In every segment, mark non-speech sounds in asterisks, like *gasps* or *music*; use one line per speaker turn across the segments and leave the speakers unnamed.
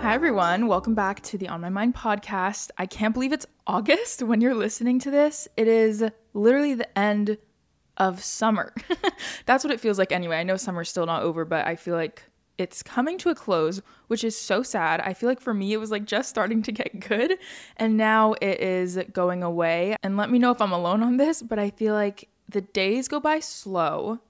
Hi, everyone. Welcome back to the On My Mind podcast. I can't believe it's August when you're listening to this. It is literally the end of summer. *laughs* That's what it feels like anyway. I know summer's still not over, but I feel like it's coming to a close, which is so sad. I feel like for me, it was like just starting to get good, and now it is going away. And let me know if I'm alone on this, but I feel like the days go by slow,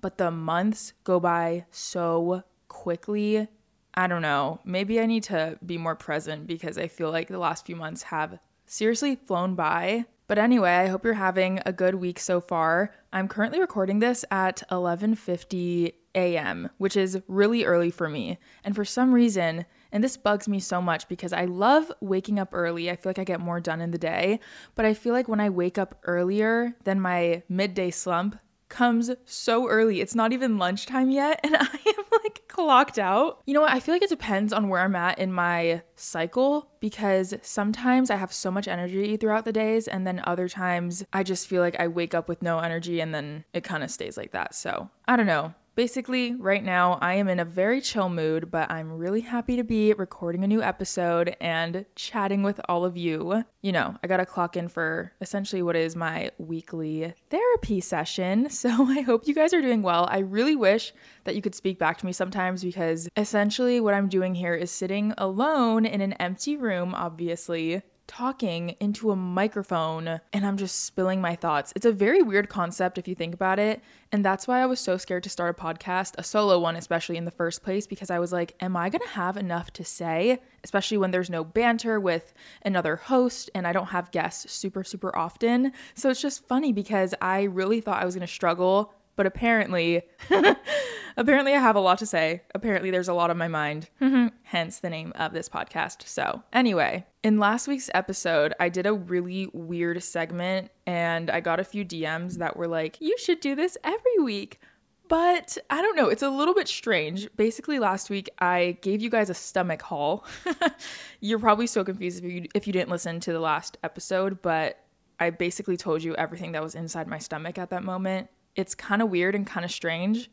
but the months go by so quickly I don't know. Maybe I need to be more present because I feel like the last few months have seriously flown by. But anyway, I hope you're having a good week so far. I'm currently recording this at 11:50 a.m., which is really early for me. And for some reason, and this bugs me so much because I love waking up early. I feel like I get more done in the day, but I feel like when I wake up earlier than my midday slump, comes so early. It's not even lunchtime yet, *laughs* and I am like clocked out. You know what? I feel like it depends on where I'm at in my cycle because sometimes I have so much energy throughout the days, and then other times I just feel like I wake up with no energy and then it kind of stays like that. So I don't know. Basically, right now, I am in a very chill mood, but I'm really happy to be recording a new episode and chatting with all of you. You know, I gotta clock in for essentially what is my weekly therapy session. *laughs* So I hope you guys are doing well. I really wish that you could speak back to me sometimes because essentially what I'm doing here is sitting alone in an empty room, obviously, talking into a microphone and I'm just spilling my thoughts. It's a very weird concept if you think about it. And that's why I was so scared to start a podcast, a solo one, especially in the first place, because I was like, am I going to have enough to say? Especially when there's no banter with another host and I don't have guests super, super often. So it's just funny because I really thought I was going to struggle but apparently *laughs* apparently I have a lot to say. Apparently there's a lot on my mind. Mm-hmm. Hence the name of this podcast. So, anyway, in last week's episode, I did a really weird segment and I got a few DMs that were like, "You should do this every week." But I don't know, it's a little bit strange. Basically, last week I gave you guys a stomach haul. *laughs* You're probably so confused if you if you didn't listen to the last episode, but I basically told you everything that was inside my stomach at that moment it's kind of weird and kind of strange,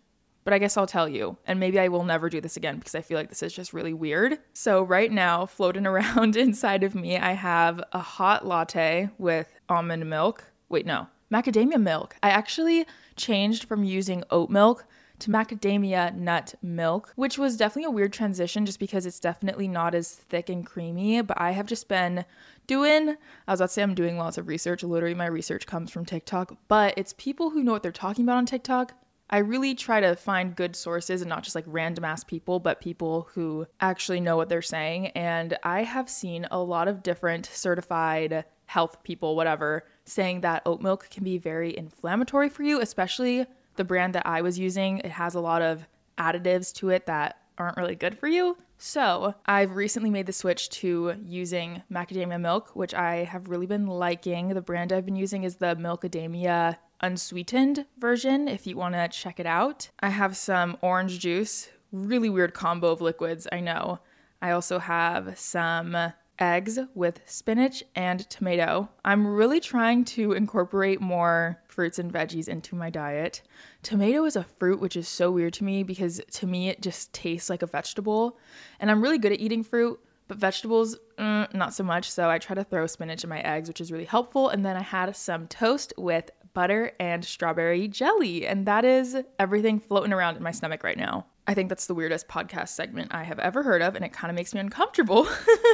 but I guess I'll tell you. And maybe I will never do this again because I feel like this is just really weird. So, right now, floating *laughs* around inside of me, I have a hot latte with almond milk. Wait, no, macadamia milk. I actually changed from using oat milk to macadamia nut milk, which was definitely a weird transition just because it's definitely not as thick and creamy. But I have just been doing, I was about to say I'm doing lots of research. Literally, my research comes from TikTok, but it's people who know what they're talking about on TikTok. I really try to find good sources and not just like random ass people, but people who actually know what they're saying. And I have seen a lot of different certified health people, whatever, saying that oat milk can be very inflammatory for you, especially the brand that I was using, it has a lot of additives to it that aren't really good for you. So, I've recently made the switch to using macadamia milk, which I have really been liking. The brand I've been using is the Milkadamia unsweetened version if you want to check it out. I have some orange juice, really weird combo of liquids, I know. I also have some eggs with spinach and tomato. I'm really trying to incorporate more fruits and veggies into my diet. Tomato is a fruit, which is so weird to me because to me it just tastes like a vegetable. And I'm really good at eating fruit, but vegetables, mm, not so much. So I try to throw spinach in my eggs, which is really helpful. And then I had some toast with butter and strawberry jelly. And that is everything floating around in my stomach right now. I think that's the weirdest podcast segment I have ever heard of, and it kind of makes me uncomfortable.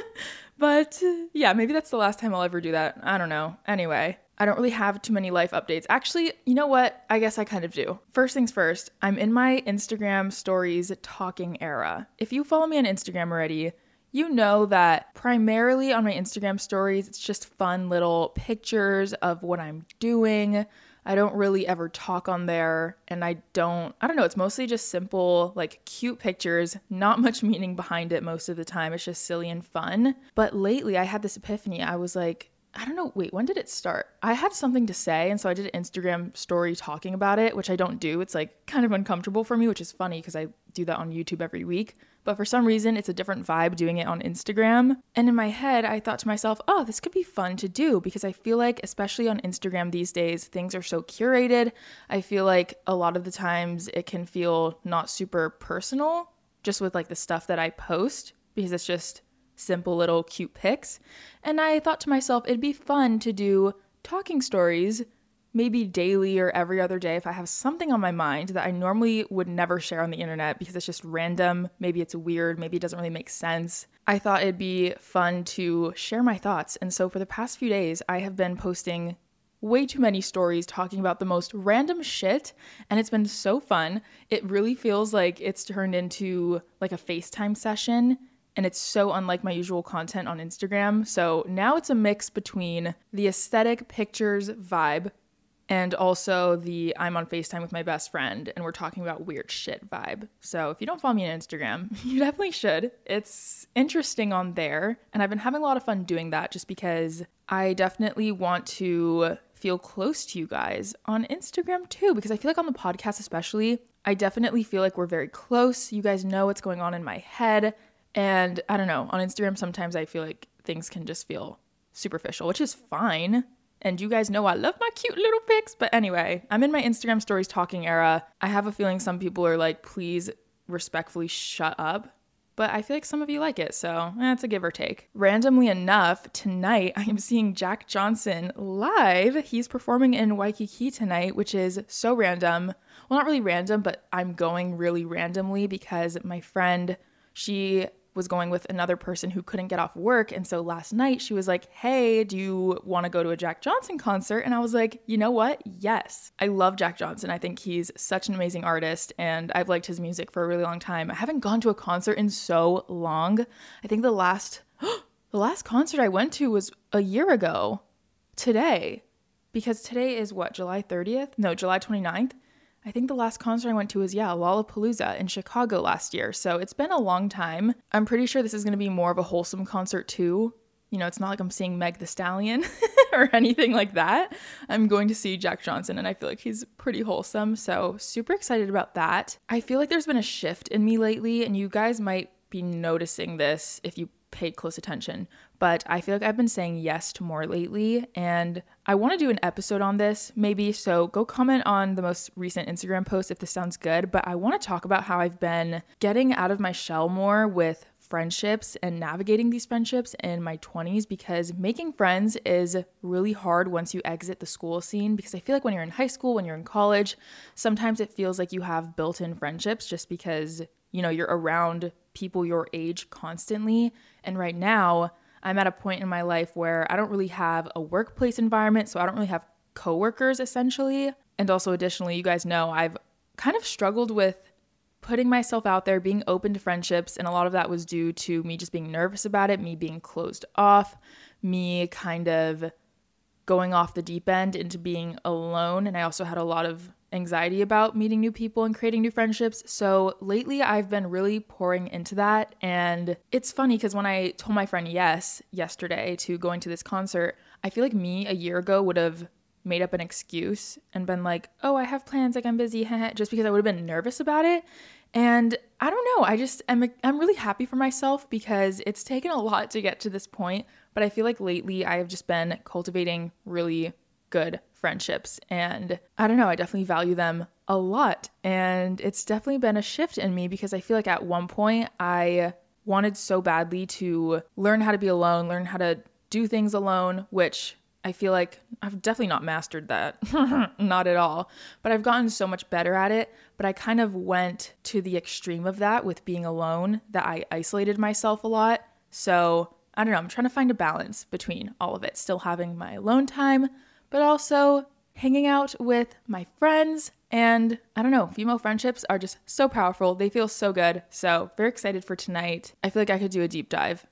*laughs* but yeah, maybe that's the last time I'll ever do that. I don't know. Anyway, I don't really have too many life updates. Actually, you know what? I guess I kind of do. First things first, I'm in my Instagram stories talking era. If you follow me on Instagram already, you know that primarily on my Instagram stories, it's just fun little pictures of what I'm doing. I don't really ever talk on there and I don't I don't know, it's mostly just simple like cute pictures, not much meaning behind it most of the time. It's just silly and fun. But lately I had this epiphany. I was like, I don't know, wait, when did it start? I had something to say and so I did an Instagram story talking about it, which I don't do. It's like kind of uncomfortable for me, which is funny because I do that on YouTube every week. But for some reason, it's a different vibe doing it on Instagram. And in my head, I thought to myself, oh, this could be fun to do because I feel like, especially on Instagram these days, things are so curated. I feel like a lot of the times it can feel not super personal just with like the stuff that I post because it's just simple little cute pics. And I thought to myself, it'd be fun to do talking stories maybe daily or every other day if I have something on my mind that I normally would never share on the internet because it's just random. Maybe it's weird. Maybe it doesn't really make sense. I thought it'd be fun to share my thoughts. And so for the past few days, I have been posting way too many stories talking about the most random shit and it's been so fun. It really feels like it's turned into like a FaceTime session and it's so unlike my usual content on Instagram. So now it's a mix between the aesthetic pictures vibe and also the I'm on FaceTime with my best friend and we're talking about weird shit vibe. So if you don't follow me on Instagram, *laughs* you definitely should. It's interesting on there. And I've been having a lot of fun doing that just because I definitely want to feel close to you guys on Instagram too, because I feel like on the podcast, especially, I definitely feel like we're very close. You guys know what's going on in my head. And I don't know, on Instagram, sometimes I feel like things can just feel superficial, which is fine. And you guys know I love my cute little pics. But anyway, I'm in my Instagram stories talking era. I have a feeling some people are like, please respectfully shut up. But I feel like some of you like it, so eh, a give or take. Randomly enough, tonight *laughs* I am seeing Jack Johnson live. He's performing in Waikiki tonight, which is so random. Well, not really random, but I'm going really randomly because my friend, she was going with another person who couldn't get off work. And so last night she was like, Hey, do you want to go to a Jack Johnson concert? And I was like, You know what? Yes. I love Jack Johnson. I think he's such an amazing artist and I've liked his music for a really long time. I haven't gone to a concert in so long. I think the last *gasps* the last concert I went to was a year ago today. Because today is what, July 30th? No, July 29th. I think the last concert I went to was, yeah, Lollapalooza in Chicago last year. So it's been a long time. I'm pretty sure this is going to be more of a wholesome concert too. You know, it's not like I'm seeing Meg the Stallion *laughs* or anything like that. I'm going to see Jack Johnson and I feel like he's pretty wholesome. So super excited about that. I feel like there's been a shift in me lately, and you guys might be noticing this if you paid close attention, but I feel like I've been saying yes to more lately, and I want to do an episode on this maybe. So go comment on the most recent Instagram post if this sounds good. But I want to talk about how I've been getting out of my shell more with friendships and navigating these friendships in my 20s because making friends is really hard once you exit the school scene. Because I feel like when you're in high school, when you're in college, sometimes it feels like you have built in friendships just because, you know, you're around people your age constantly. And right now, I'm at a point in my life where I don't really have a workplace environment, so I don't really have coworkers essentially. And also, additionally, you guys know I've kind of struggled with putting myself out there, being open to friendships, and a lot of that was due to me just being nervous about it, me being closed off, me kind of going off the deep end into being alone. And I also had a lot of anxiety about meeting new people and creating new friendships. So lately, I've been really pouring into that. And it's funny because when I told my friend yes yesterday to going to this concert, I feel like me a year ago would have made up an excuse and been like, oh, I have plans, like I'm busy, *laughs* just because I would have been nervous about it. And I don't know, I just am I'm really happy for myself because it's taken a lot to get to this point, but I feel like lately I have just been cultivating really good friendships. And I don't know, I definitely value them a lot. And it's definitely been a shift in me because I feel like at one point I wanted so badly to learn how to be alone, learn how to do things alone, which I feel like I've definitely not mastered that. *laughs* not at all. But I've gotten so much better at it. But I kind of went to the extreme of that with being alone, that I isolated myself a lot. So I don't know, I'm trying to find a balance between all of it, still having my alone time, but also hanging out with my friends. And I don't know, female friendships are just so powerful. They feel so good. So, very excited for tonight. I feel like I could do a deep dive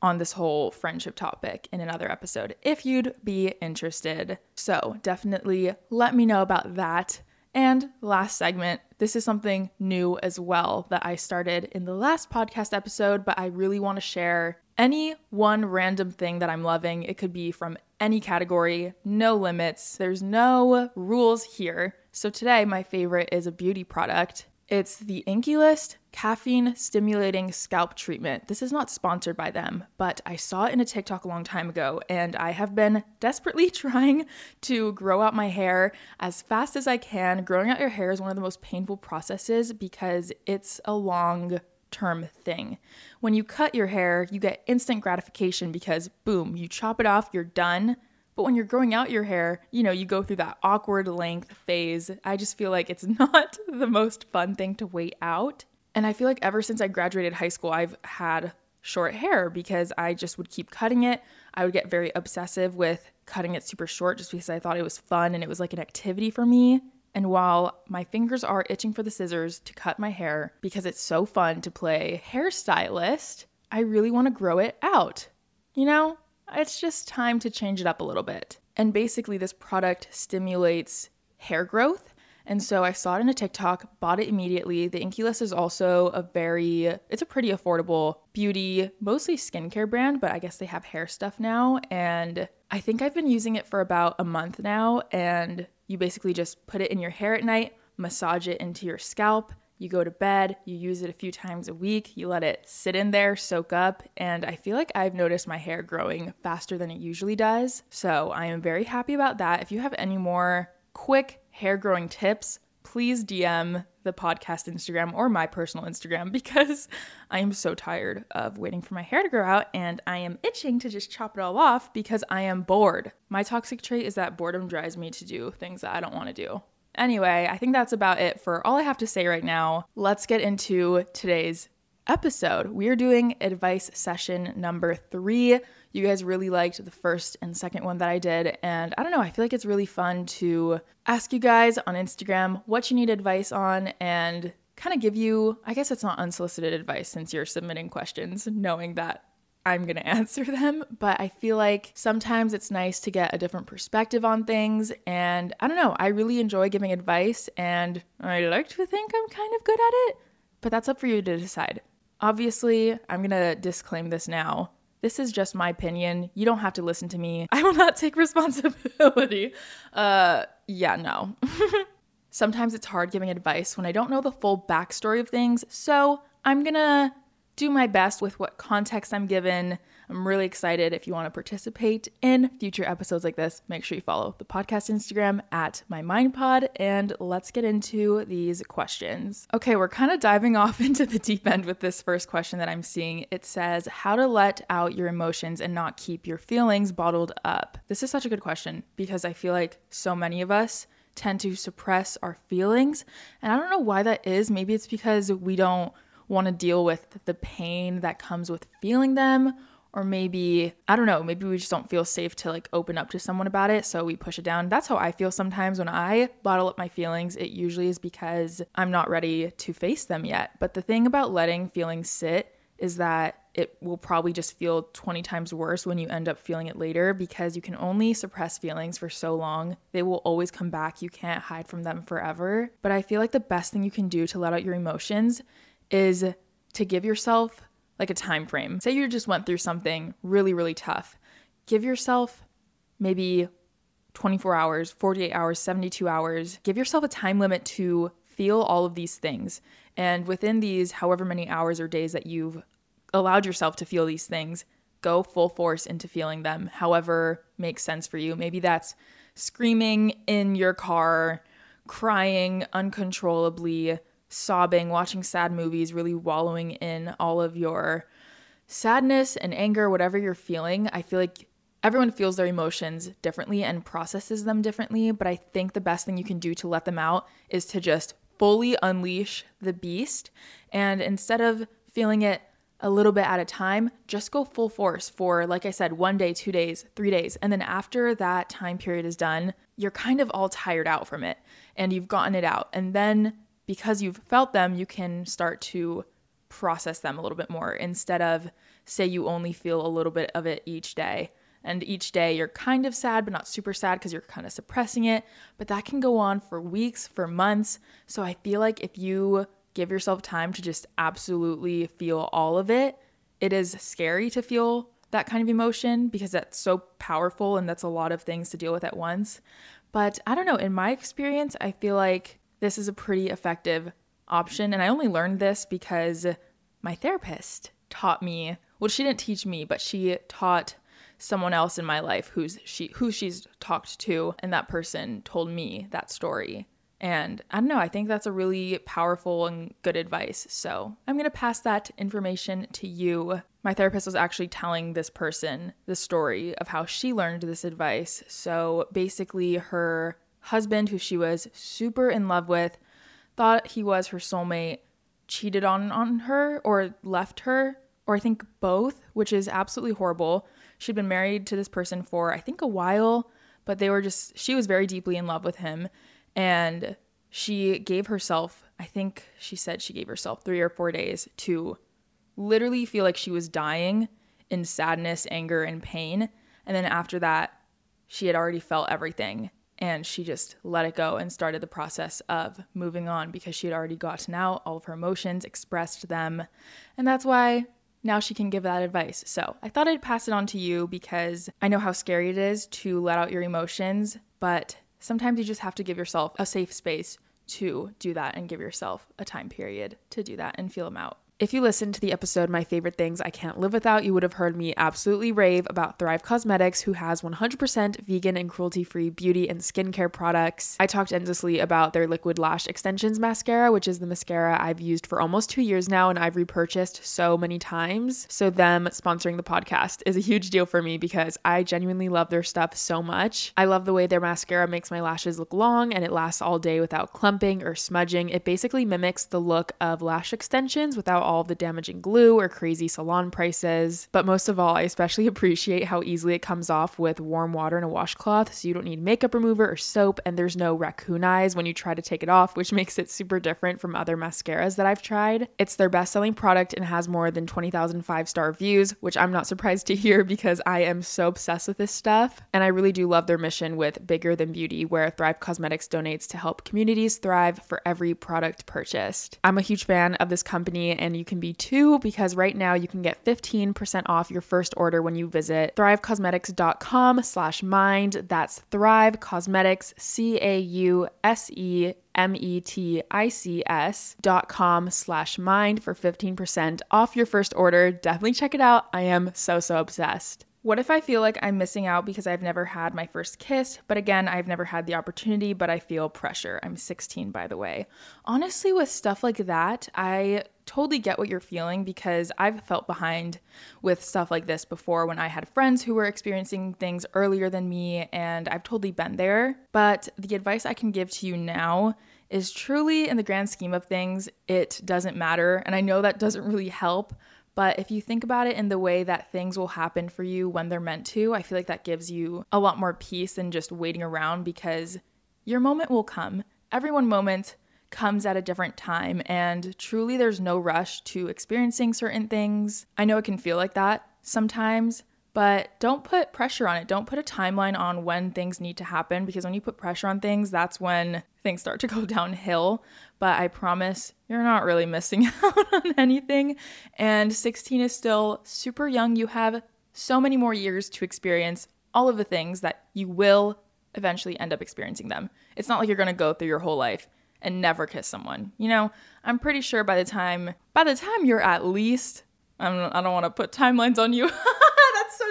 on this whole friendship topic in another episode if you'd be interested. So, definitely let me know about that. And last segment, this is something new as well that I started in the last podcast episode, but I really want to share any one random thing that I'm loving. It could be from any category, no limits. There's no rules here. So today, my favorite is a beauty product. It's the INKEY List Caffeine Stimulating Scalp Treatment. This is not sponsored by them, but I saw it in a TikTok a long time ago, and I have been desperately *laughs* trying to grow out my hair as fast as I can. Growing out your hair is one of the most painful processes because it's a long term thing. When you cut your hair, you get instant gratification because boom, you chop it off, you're done. But when you're growing out your hair, you know, you go through that awkward length phase. I just feel like it's *laughs* not the most fun thing to wait out. And I feel like ever since I graduated high school, I've had short hair because I just would keep cutting it. I would get very obsessive with cutting it super short just because I thought it was fun and it was like an activity for me. And while my fingers are itching for the scissors to cut my hair because it's so fun to play hairstylist, I really want to grow it out. You know, it's just time to change it up a little bit. And basically, this product stimulates hair growth. And so I saw it in a TikTok, bought it immediately. The INKEY List is also a very, it's a pretty affordable beauty, mostly skincare brand, but I guess they have hair stuff now. And I think I've been using it for about a month now. And you basically just put it in your hair at night, massage it into your scalp. You go to bed, you use it a few times a week, you let it sit in there, soak up, and I feel like I've noticed my hair growing faster than it usually does. So I am very happy about that. If you have any more quick hair growing tips, please DM the podcast Instagram or my personal Instagram *laughs* because I am so tired of waiting for my hair to grow out and I am itching to just chop it all off because I am bored. My toxic trait is that boredom drives me to do things that I don't want to do. Anyway, I think that's about it for all I have to say right now. Let's get into today's episode. We are doing advice session number three. You guys really liked the first and second one that I did. And I don't know, I feel like it's really fun to ask you guys on Instagram what you need advice on and kind of give you, I guess it's not unsolicited advice since you're submitting questions, knowing that I'm going *laughs* to answer them, but I feel like sometimes it's nice to get a different perspective on things. And I don't know, I really enjoy giving advice and I like to think I'm kind of good at it, but that's up for you to decide. Obviously, I'm going to disclaim this now. This is just my opinion. You don't have to listen to me. *laughs* I will not take responsibility. Uh, yeah, no. *laughs* Sometimes it's hard giving advice when I don't know the full backstory of things, so I'm gonna do my best with what context I'm given. I'm really excited. If you want to participate in future episodes like this, make sure you follow the podcast Instagram at my mind pod and let's get into these questions. Okay, we're kind of diving *laughs* off into the deep end with this first question that I'm seeing. It says, How to let out your emotions and not keep your feelings bottled up. This is such a good question because I feel like so many of us tend to suppress our feelings. And I don't know why that is. Maybe it's because we don't want to deal with the pain that comes with feeling them or maybe I don't know, maybe we just don't feel safe to like open up to someone about it, so we push it down. That's how I feel sometimes when I bottle up my feelings. It usually is because I'm not ready to face them yet. But the thing about letting feelings sit is that it will probably just feel 20 times worse when you end up feeling it later because you can only suppress feelings for so long. They will always come back. You can't hide from them forever. But I feel like the best thing you can do to let out your emotions is to give yourself like a time frame. Say you just went through something really, really tough. Give yourself maybe 24 hours, 48 hours, 72 hours. Give yourself a time limit to feel all of these things. And within these, however many hours or days that you've allowed yourself to feel these things, go full force into feeling them, however makes sense for you. Maybe that's screaming in your car, crying uncontrollably, sobbing, watching sad movies, really wallowing in all of your sadness and anger, whatever you're feeling. I feel like everyone feels their emotions differently and processes them differently, but I think the best thing you can do to let them out is to just fully unleash the beast. And instead of feeling it a little bit at a time, just go full force for, like I said, one day, two days, three days. And then after that time period is done, you're kind of all tired out from it and you've gotten it out. And then because you've felt them, you can start to process them a little bit more instead of, say, you only feel a little bit of it each day. And each day you're kind of sad, but not super sad because you're kind of suppressing it. But that can go on for weeks, for months. So I feel like if you give yourself time to just absolutely feel all of it, it is scary to feel that kind of emotion because that's so powerful and that's a lot of things to deal with at once. But I don't know, in my experience, I feel like this is a pretty effective option. And I only learned this because my therapist taught me, well, she didn't teach me, but she taught someone else in my life who's she who she's talked to and that person told me that story And I don't know, I think that's a really powerful and good advice. So I'm going to pass that information to you. My therapist was actually telling this person the story of how she learned this advice. So basically, her husband, who she was super in love with, thought he was her soulmate, cheated on, on her or left her, or I think both, which is absolutely horrible. She'd been married to this person for, I think, a while, but they were just, she was very deeply in love with him and she gave herself, I think she said she gave herself three or four days to literally feel like she was dying in sadness, anger, and pain. And then after that, she had already felt everything and she just let it go and started the process of moving on because she had already gotten out all of her emotions, expressed them. And that's why now she can give that advice. So I thought I'd pass it on to you because I know how scary it is to let out your emotions, but sometimes you just have to give yourself a safe space to do that and give yourself a time period to do that and feel them out. If you listened to the episode My Favorite Things I Can't Live Without, you would have heard me absolutely rave about Thrive Causemetics, who has 100% vegan and cruelty free beauty and skincare products. I talked endlessly about their liquid lash extensions mascara, which is the mascara I've used for almost two years now and I've repurchased so many times. So, them sponsoring the podcast is a huge deal for me because I genuinely love their stuff so much. I love the way their mascara makes my lashes look long and it lasts all day without clumping or smudging. It basically mimics the look of lash extensions without all the damaging glue or crazy salon prices. But most of all, I especially *laughs* appreciate how easily it comes off with warm water and a washcloth, so you don't need makeup remover or soap, and there's no raccoon eyes when you try to take it off, which *laughs* makes it super different from other mascaras that I've tried. It's their best selling product and has more than 20,000 five star reviews, which I'm not surprised to *laughs* hear because I am so obsessed with this stuff. And I really do love their mission with Bigger Than Beauty, where Thrive Causemetics donates to help communities thrive for every product purchased. I'm a huge fan of this company and you can be too because right now you can get 15% off your first order when you visit thrivecausemetics.com slash mind. That's Thrive Causemetics, C-A-U-S-E M-E-T-I-C-S dot com slash mind for 15% off your first order. Definitely check it out. I am so, so obsessed. What if I feel like I'm missing out because I've never had my first kiss? But again, I've never had the opportunity, but I feel pressure. I'm 16, by the way. Honestly, with stuff like that, I totally get what you're feeling because I've felt behind with stuff like this before when I had friends who were experiencing things earlier than me, and I've totally been there. But the advice I can give to you now is truly, in the grand scheme of things, it doesn't matter. And I know that doesn't really help but if you think about it in the way that things will happen for you when they're meant to, I feel like that gives you a lot more peace than just waiting around because your moment will come. Everyone moment comes at a different time and truly there's no rush to experiencing certain things. I know it can feel like that sometimes, but don't put pressure on it. Don't put a timeline on when things need to happen because when you put pressure on things, that's when things start to go *laughs* downhill. But I promise you're not really missing *laughs* out on anything. And 16 is still super young. You have so many more years to experience all of the things that you will eventually end up experiencing them. It's not like you're going to go through your whole life and never kiss someone. You know, I'm pretty sure by the time by the time you're at least I don't, I don't want to put timelines on you. *laughs*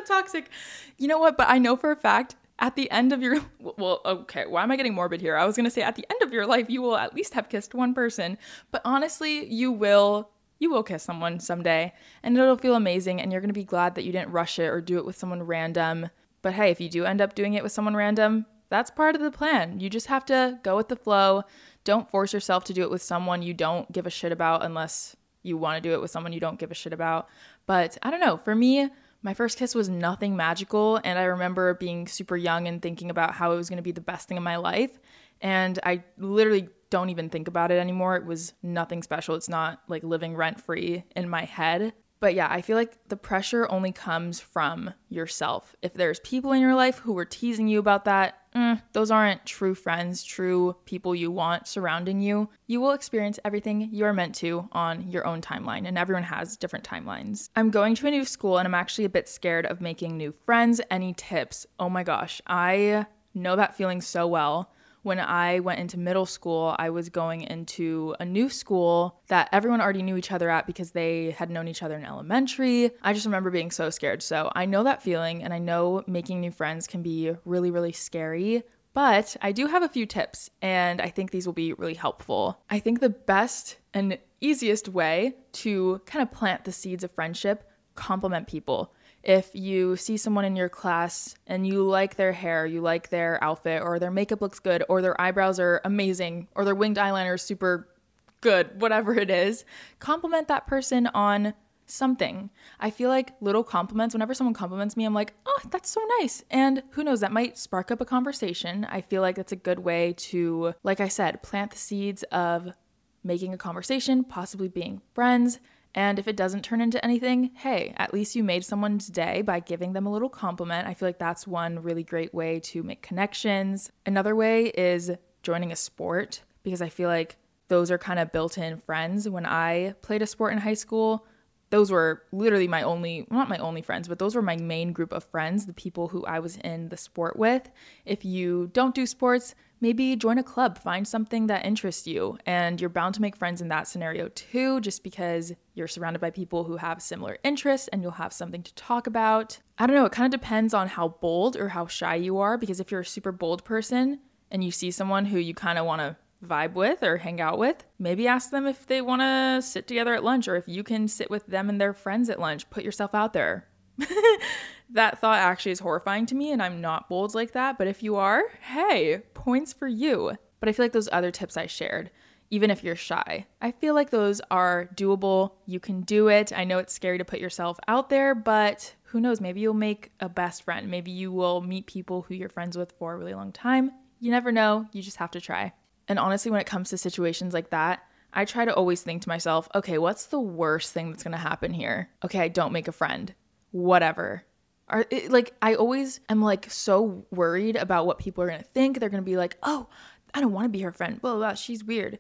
toxic. You know what? But I know for a fact at the end of your *laughs* well okay why am i getting morbid here? I was going to say at the end of your life you will at least have kissed one person. But honestly you will you will kiss someone someday and it'll feel amazing and you're going to be glad that you didn't rush it or do it with someone random. But hey if you do end up doing it with someone random that's part of the plan. You just have to go with the flow. Don't force yourself to do it with someone you don't give a shit about unless you want to do it with someone you don't give a shit about. But i don't know for me my first kiss was nothing magical. And I remember being super young and thinking about how it was going to be the best thing in my life. And I literally don't even think about it anymore. It was nothing special. It's not like living rent free in my head. But yeah, I feel like the pressure only comes from yourself. If there's people in your life who are teasing you about that, mm, those aren't true friends, true people you want surrounding you. You will experience everything you are meant to on your own timeline, and everyone has different timelines. I'm going to a new school and I'm actually a bit scared of making new friends. Any tips? Oh my gosh, I know that feeling so well when I went into middle school, I was going into a new school that everyone already knew each other at because they had known each other in elementary. I just remember being so scared. So I know that feeling, and I know making new friends can be really, really scary. But I do have a few tips, and I think these will be really helpful. I think the best and easiest way to kind of plant the seeds of friendship compliment people. If you see someone in your class and you like their hair, you like their outfit, or their makeup looks good, or their eyebrows are amazing, or their winged eyeliner is super good, whatever it is, compliment that person on something. I feel like little compliments, whenever someone compliments me, I'm like, oh, that's so nice. And who knows, that might spark up a conversation. I feel like that's a good way to, like I said, plant the seeds of making a conversation, possibly being friends. And if it doesn't turn into anything, hey, at least you made someone's day by giving them a little compliment. I feel like that's one really great way to make connections. Another way is joining a sport because I feel like those are kind of built in friends. When I played a sport in high school, those were literally my only, not my only friends, but those were my main group of friends, the people who I was in the sport with. If you don't do sports, maybe join a club, find something that interests you, and you're bound to make friends in that scenario too, just because you're surrounded by people who have similar interests and you'll have something to talk about. I don't know, it kind of depends on how bold or how shy you are, because if you're a super bold person and you see someone who you kind of want to vibe with or hang out with, maybe ask them if they want to sit together at lunch or if you can sit with them and their friends at lunch. Put yourself out there. *laughs* that thought actually is horrifying to me, and I'm not bold like that. But if you are, hey, points for you. But I feel like those other tips I shared, even if you're shy, I feel like those are doable. You can do it. I know it's scary to put yourself out there, but who knows? Maybe you'll make a best friend. Maybe you will meet people who you're friends with for a really long time. You never know. You just have to try. And honestly, when it comes to situations like that, I try to always think to myself, okay, what's the worst thing that's gonna happen here? Okay, I don't make a friend. Whatever. Are, it, like I always am like so worried about what people are gonna think. They're gonna be like, oh, I don't want to be her friend. Blah, blah blah. She's weird.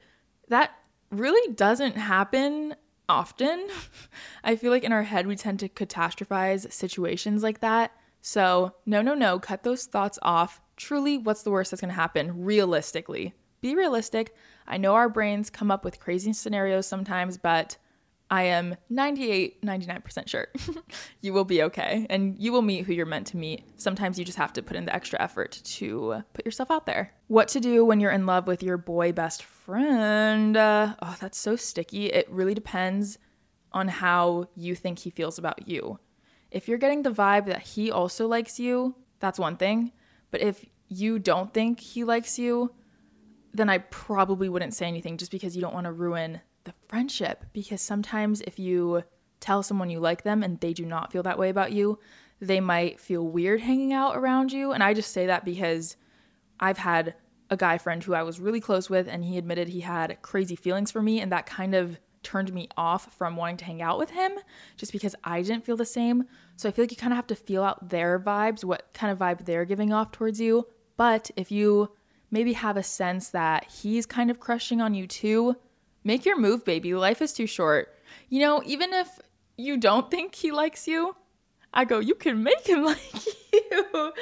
That really doesn't happen often. *laughs* I feel like in our head we tend to catastrophize situations like that. So no, no, no. Cut those thoughts off. Truly, what's the worst that's gonna happen? Realistically be realistic. I know our brains come up with crazy scenarios sometimes, but I am 98, 99% sure *laughs* you will be okay and you will meet who you're meant to meet. Sometimes you just have to put in the extra effort to put yourself out there. What to do when you're in love with your boy best friend? Uh, oh, that's so sticky. It really depends on how you think he feels about you. If you're getting the vibe that he also likes you, that's one thing. But if you don't think he likes you, then I probably wouldn't say anything just because you don't want to ruin the friendship. Because sometimes if you tell someone you like them and they do not feel that way about you, they might feel weird hanging out around you. And I just say that because I've had a guy friend who I was really close with and he admitted he had crazy feelings for me and that kind of turned me off from wanting to hang out with him just because I didn't feel the same. So I feel like you kind of have to feel out their vibes, what kind of vibe they're giving off towards you. But if you maybe have a sense that he's kind of crushing on you too, make your move, baby. Life is too short. You know, even if you don't think he likes you, I go, you can make him *laughs* like you.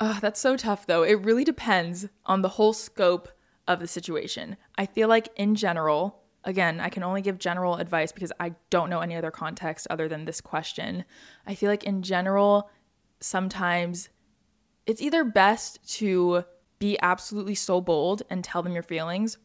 Oh, that's so tough though. It really depends on the whole scope of the situation. I feel like in general, again, I can only give general advice because I don't know any other context other than this question. I feel like in general, sometimes it's either best to be absolutely so bold and tell them your feelings,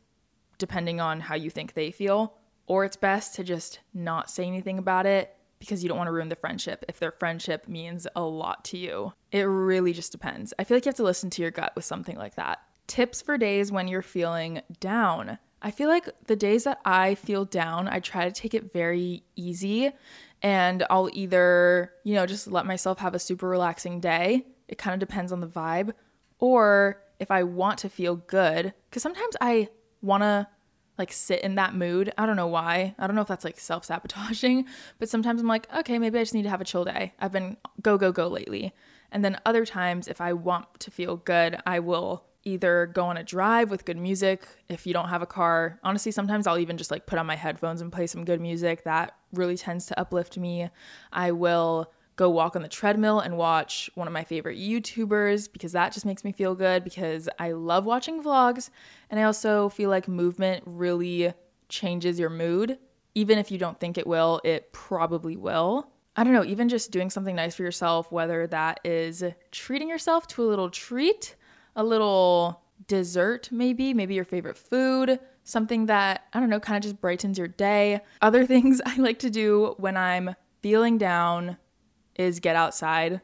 depending on how you think they feel. Or it's best to just not say anything about it because you don't want to ruin the friendship if their friendship means a lot to you. It really just depends. I feel like you have to listen to your gut with something like that. Tips for days when you're feeling down. I feel like the days that I feel down, I try to take it very easy and I'll either, you know, just let myself have a super relaxing day. It kind of depends on the vibe. Or if I want to feel good, because sometimes I want to like sit in that mood. I don't know why. I don't know if that's like self sabotaging, *laughs* but sometimes I'm like, okay, maybe I just need to have a chill day. I've been go, go, go lately. And then other times, if I want to feel good, I will either go on a drive with good music if you don't have a car. Honestly, sometimes I'll even just like put on my headphones and play some good music. That really tends to uplift me. I will go walk on the treadmill and watch one of my favorite YouTubers because that just makes me feel good because I love watching vlogs and I also feel like movement really changes your mood. Even if you don't think it will, it probably will. I don't know, even just doing something nice for yourself, whether that is treating yourself to a little treat, a little dessert, maybe, maybe your favorite food, something that, I don't know, kind of just brightens your day. Other *laughs* things I like to do when I'm feeling down is get outside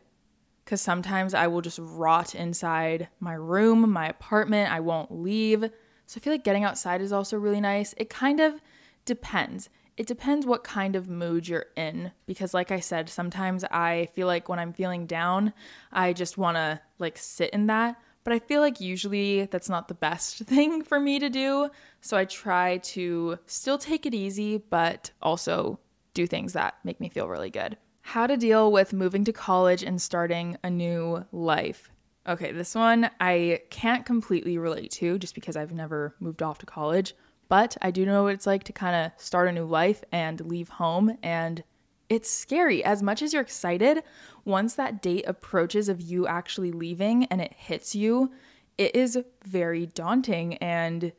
because sometimes I will just rot inside my room, my apartment. I won't leave. So I feel like getting outside is also really nice. It kind of depends. It depends what kind of mood you're in because like I said, sometimes I feel like when I'm feeling down, I just want to like sit in that, but I feel like usually that's not the best *laughs* thing for me to do. So I try to still take it easy, but also do things that make me feel really good. How to deal with moving to college and starting a new life. Okay, this one I can't completely relate to just because I've never moved off to college, but I do know what it's like to kind of start a new life and leave home and it's scary. As much as you're excited, once that date approaches of you actually leaving and it hits you, it is very daunting and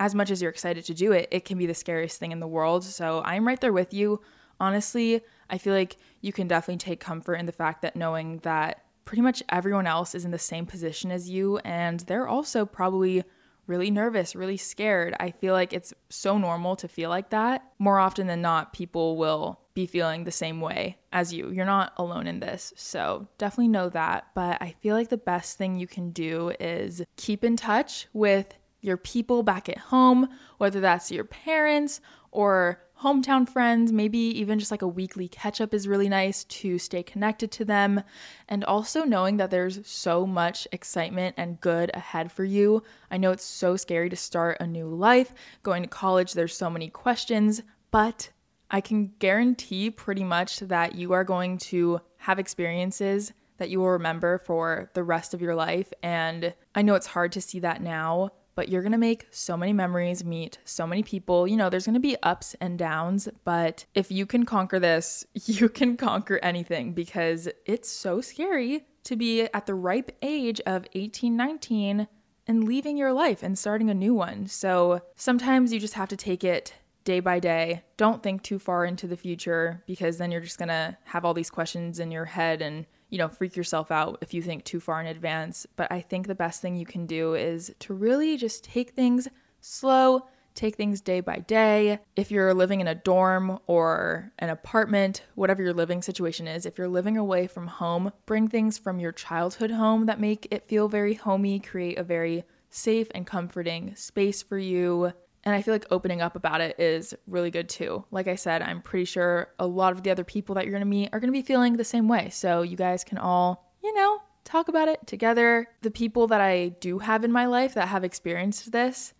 as much as you're excited to do it, it can be the scariest thing in the world. So I'm right there with you. Honestly, I feel like you can definitely take comfort in the fact that knowing that pretty much everyone else is in the same position as you and they're also probably really nervous, really scared. I feel like it's so normal to feel like that. More often than not, people will be feeling the same way as you. You're not alone in this. So definitely know that. But I feel like the best thing you can do is keep in touch with your people back at home, whether that's your parents or hometown friends, maybe even just like a weekly catch up is really nice to stay connected to them. And also knowing that there's so much excitement and good ahead for you. I know it's so scary to start a new life. Going to college, there's so many questions, but I can guarantee pretty much that you are going to have experiences that you will remember for the rest of your life. And I know it's hard to see that now, but you're gonna make so many memories, meet so many people. You know, there's gonna be ups and downs, but if you can conquer this, *laughs* you can conquer anything because it's so scary to be at the ripe age of 18, 19 and leaving your life and starting a new one. So sometimes you just have to take it day by day. Don't think too far into the future because then you're just gonna have all these questions in your head and you know, freak yourself out if you think too far in advance. But I think the best thing you can do is to really just take things slow, take things day by day. If you're living in a dorm or an apartment, whatever your living situation is, if you're living away from home, bring things from your childhood home that make it feel very homey, create a very safe and comforting space for you. And I feel like opening up about it is really good too. Like I said, I'm pretty sure a lot of the other people that you're gonna meet are gonna be feeling the same way. So you guys can all, you know, talk about it together. The people that I do have in my life that have experienced this,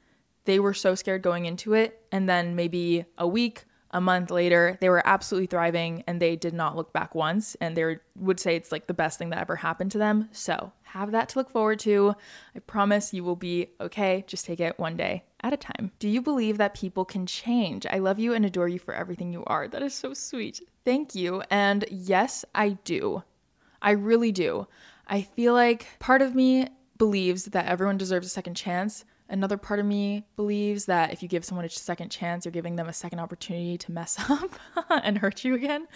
they were so scared going into it. And then maybe a week, a month later, they were absolutely thriving and they did not look back once. And they would say it's like the best thing that ever happened to them. So have that to look forward to. I promise you will be okay. Just take it one day at a time. Do you believe that people can change? I love you and adore you for everything you are. That is so sweet. Thank you. And yes, I do. I really do. I feel like part of me believes that everyone deserves a second chance. Another part of me believes that if you give someone a second chance, you're giving them a second opportunity to mess *laughs* up and hurt you again.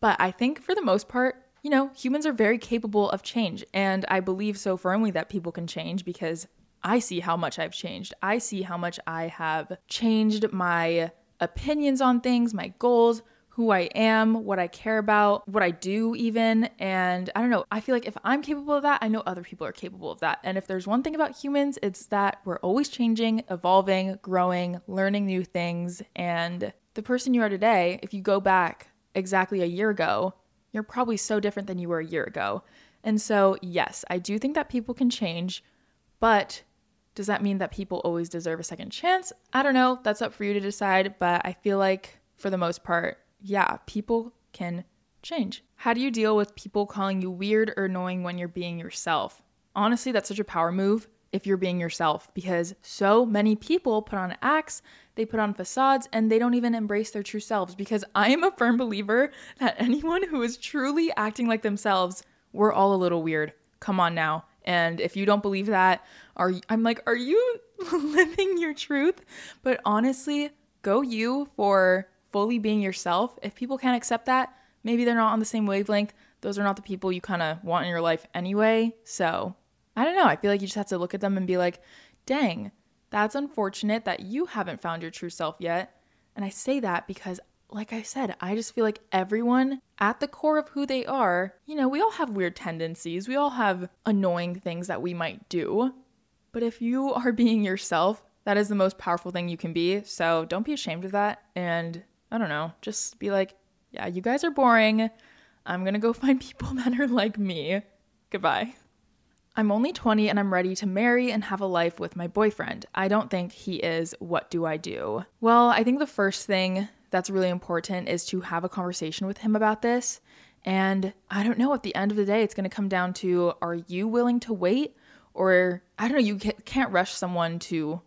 But I think for the most part, you know, humans are very capable of change. And I believe so firmly that people can change because I see how much I've changed. I see how much I have changed my opinions on things, my goals, who I am, what I care about, what I do, even. And I don't know, I feel like if I'm capable of that, I know other people are capable of that. And if there's one thing about humans, it's that we're always changing, evolving, growing, learning new things. And the person you are today, if you go back exactly a year ago, you're probably so different than you were a year ago. And so, yes, I do think that people can change, but does that mean that people always deserve a second chance? I don't know. That's up for you to decide. But I feel like for the most part, yeah, people can change. How do you deal with people calling you weird or annoying when you're being yourself? Honestly, that's such a power move if you're being yourself because so many people put on acts, they put on facades, and they don't even embrace their true selves. Because I am a firm believer that anyone who is truly acting like themselves, we're all a little weird. Come on now. And if you don't believe that, are I'm like, are you *laughs* living your truth? But honestly, go you for fully being yourself. If people can't accept that, maybe they're not on the same wavelength. Those are not the people you kind of want in your life anyway. So I don't know. I feel like you just have to look at them and be like, dang, that's unfortunate that you haven't found your true self yet. And I say that because, like I said, I just feel like everyone at the core of who they are, you know, we all have weird tendencies, we all have annoying things that we might do. But if you *laughs* are being yourself, that is the most powerful thing you can be. So don't be ashamed of that. And I don't know, just be like, yeah, you guys are boring. I'm gonna go *laughs* find people that are like me. Goodbye. I'm only 20 and I'm ready to marry and have a life with my boyfriend. I don't think he is. What do I do? Well, I think the first thing that's really important is to have a conversation with him about this. And I don't know, at the end of the day, it's going to come down to are you willing to wait? Or I don't know, you can't rush someone to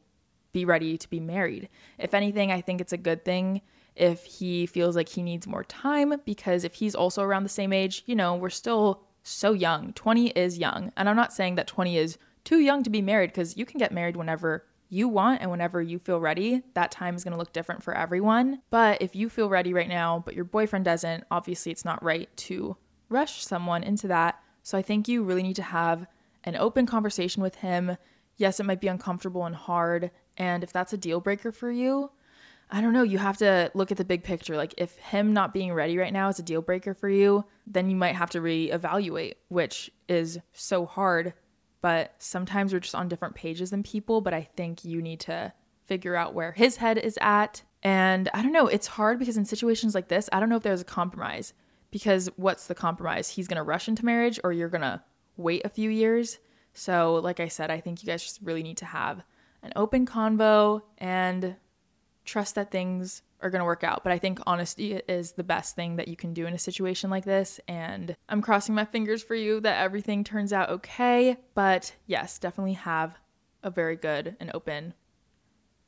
be ready to be married. If anything, I think it's a good thing if he feels like he needs more time because if he's also around the same age, you know, we're still so young. 20 is young. And I'm not saying that 20 is too young to be married because you can get married whenever you want and whenever you feel ready. That time is going to look different for everyone. But if you feel ready right now, but your boyfriend doesn't, obviously it's not right to rush someone into that. So I think you really need to have an open conversation with him. Yes, it might be uncomfortable and hard. And if that's a deal breaker for you, I don't know, you have to look at the big picture. Like, if him not being ready right now is a deal breaker for you, then you might have to reevaluate, which is so hard. But sometimes we're just on different pages than people. But I think you need to figure out where his head is at. And I don't know, it's hard because in situations like this, I don't know if there's a compromise. Because what's the compromise? He's gonna rush into marriage or you're gonna wait a few years. So, like I said, I think you guys just really need to have an open convo and trust that things are going to work out. But I think honesty is the best thing that you can do in a situation like this. And I'm crossing my fingers for you that everything turns out okay. But yes, definitely have a very good and open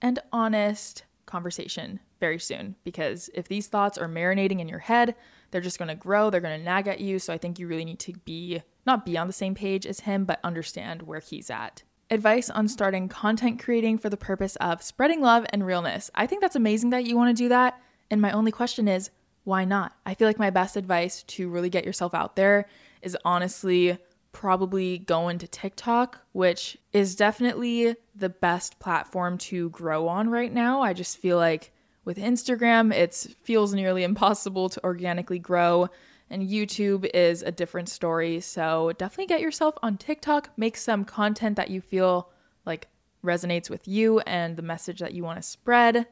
and honest conversation very soon. Because if these thoughts are marinating in your head, they're just going to grow, they're going to nag at you. So I think you really need to be not be on the same page as him, but understand where he's at advice on starting content creating for the purpose of spreading love and realness. I think that's amazing that you want to do that. And my only question is, why not? I feel like my best advice to really get yourself out there is honestly probably go into TikTok, which is definitely the best platform to grow on right now. I just feel like with Instagram, it feels nearly impossible to organically grow and YouTube is a different story. So definitely get yourself on TikTok, make some content that you feel like resonates with you and the message that you want to spread,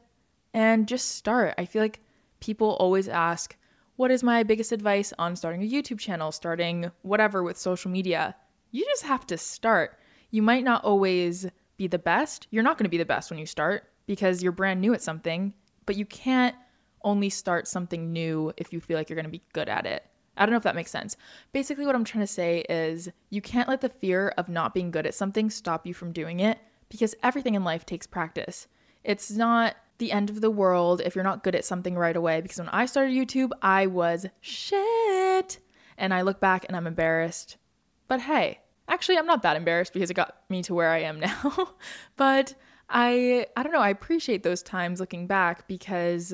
and just start. I feel like people always ask, What is my biggest advice on starting a YouTube channel, starting whatever with social media? You just have to start. You might not always be the best. You're not going to be the best when you start because you're brand new at something, but you can't only start something new if you feel like you're going to be good at it. I don't know if that makes sense. Basically, what I'm trying to say is you can't let the fear of not being good at something stop you from doing it because everything in life takes practice. It's not the end of the world if you're not good at something right away because when I started YouTube, I was shit. And I look back and I'm embarrassed. But hey, actually I'm not that embarrassed because it got me to where I am *laughs* now. but I I don't know, I appreciate those times looking back because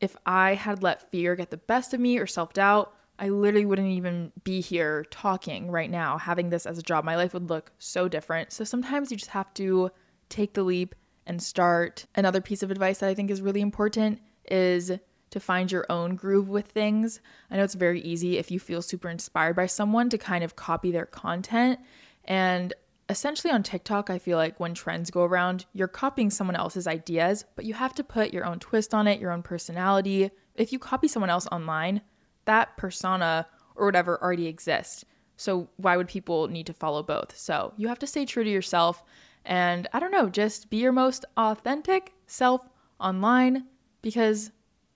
if I had let fear get the best of me or self doubt, I literally wouldn't even be here talking right now, having this as a job. My life would look so different. So sometimes you just have to take the leap and start. Another piece of advice that I think is really important is to find your own groove with things. I know it's very easy if you feel super inspired by someone to kind of copy their content. And essentially on TikTok, I feel like when trends go around, you're copying someone else's ideas, but you have to put your own twist on it, your own personality. If you copy someone else online, that persona or whatever already exists. So why would people need to follow both? So you have to stay true to yourself and I don't know, just be your most authentic self online because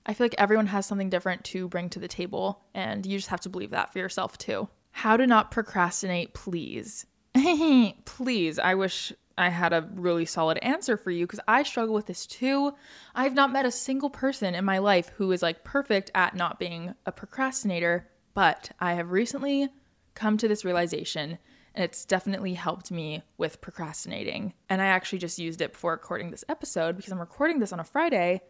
I feel like everyone has something different to bring to the table and you just have to believe that for yourself too. How to not procrastinate, please. *laughs* Please, I wish I had a really solid answer for you because I struggle with this too. I've not met a single person in my life who is like perfect at not being a procrastinator, but I have recently come to this realization and it's definitely helped me with procrastinating. And I actually just used it before recording this episode because I'm recording this on a Friday.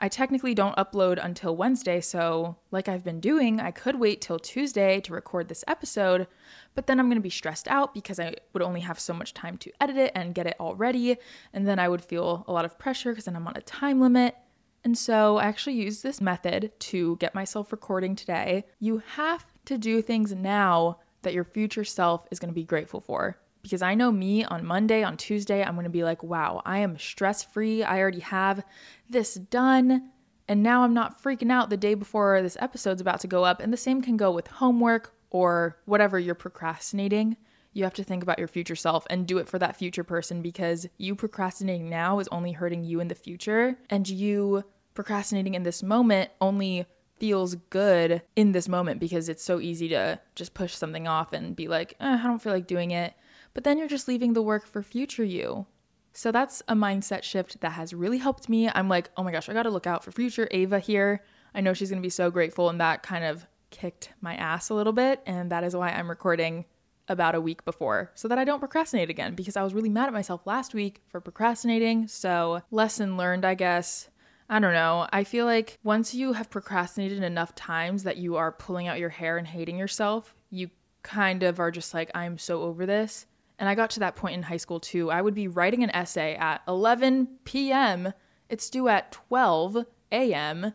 I technically don't upload until Wednesday, so like I've been doing, I could wait till Tuesday to record this episode, but then I'm gonna be stressed out because I would only have so much time to edit it and get it all ready, and then I would feel a lot of pressure because then I'm on a time limit. And so I actually used this method to get myself recording today. You have to do things now that your future self is gonna be grateful for because I know me on Monday, on Tuesday, I'm gonna be like, wow, I am stress free. I already have this done. And now I'm not freaking out the day before this episode's about to go up. And the same can go with homework or whatever you're procrastinating. You have to think about your future self and do it for that future person because you procrastinating now is only hurting you in the future. And you procrastinating in this moment only feels good in this moment because it's so easy to just push something off and be like, eh, I don't feel like doing it but then you're just leaving the work for future you. So that's a mindset shift that has really helped me. I'm like, oh my gosh, I gotta look out for future Ava here. I know she's gonna be so grateful, and that kind of kicked my ass a little bit. And that is why I'm recording about a week before so that I don't procrastinate again because I was really mad at myself last week for procrastinating. So, lesson learned, I guess. I don't know. I feel like once you have procrastinated enough times that you are pulling out your hair and hating yourself, you kind of are just like, I'm so over this. And I got to that point in high school too. I would be writing an essay at 11 p.m., it's due at 12 a.m.